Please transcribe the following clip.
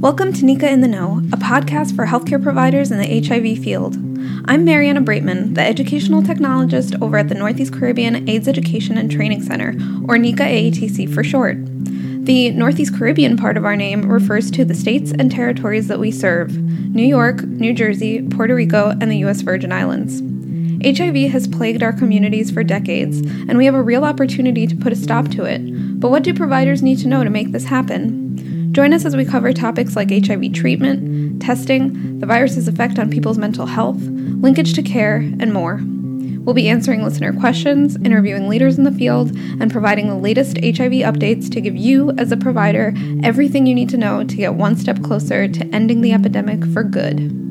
Welcome to NECA in the Know, a podcast for healthcare providers in the HIV field. I'm Mariana Breitman, the educational technologist over at the Northeast Caribbean AIDS Education and Training Center, or NECA AETC for short. The Northeast Caribbean part of our name refers to the states and territories that we serve New York, New Jersey, Puerto Rico, and the U.S. Virgin Islands. HIV has plagued our communities for decades, and we have a real opportunity to put a stop to it. But what do providers need to know to make this happen? Join us as we cover topics like HIV treatment, testing, the virus's effect on people's mental health, linkage to care, and more. We'll be answering listener questions, interviewing leaders in the field, and providing the latest HIV updates to give you, as a provider, everything you need to know to get one step closer to ending the epidemic for good.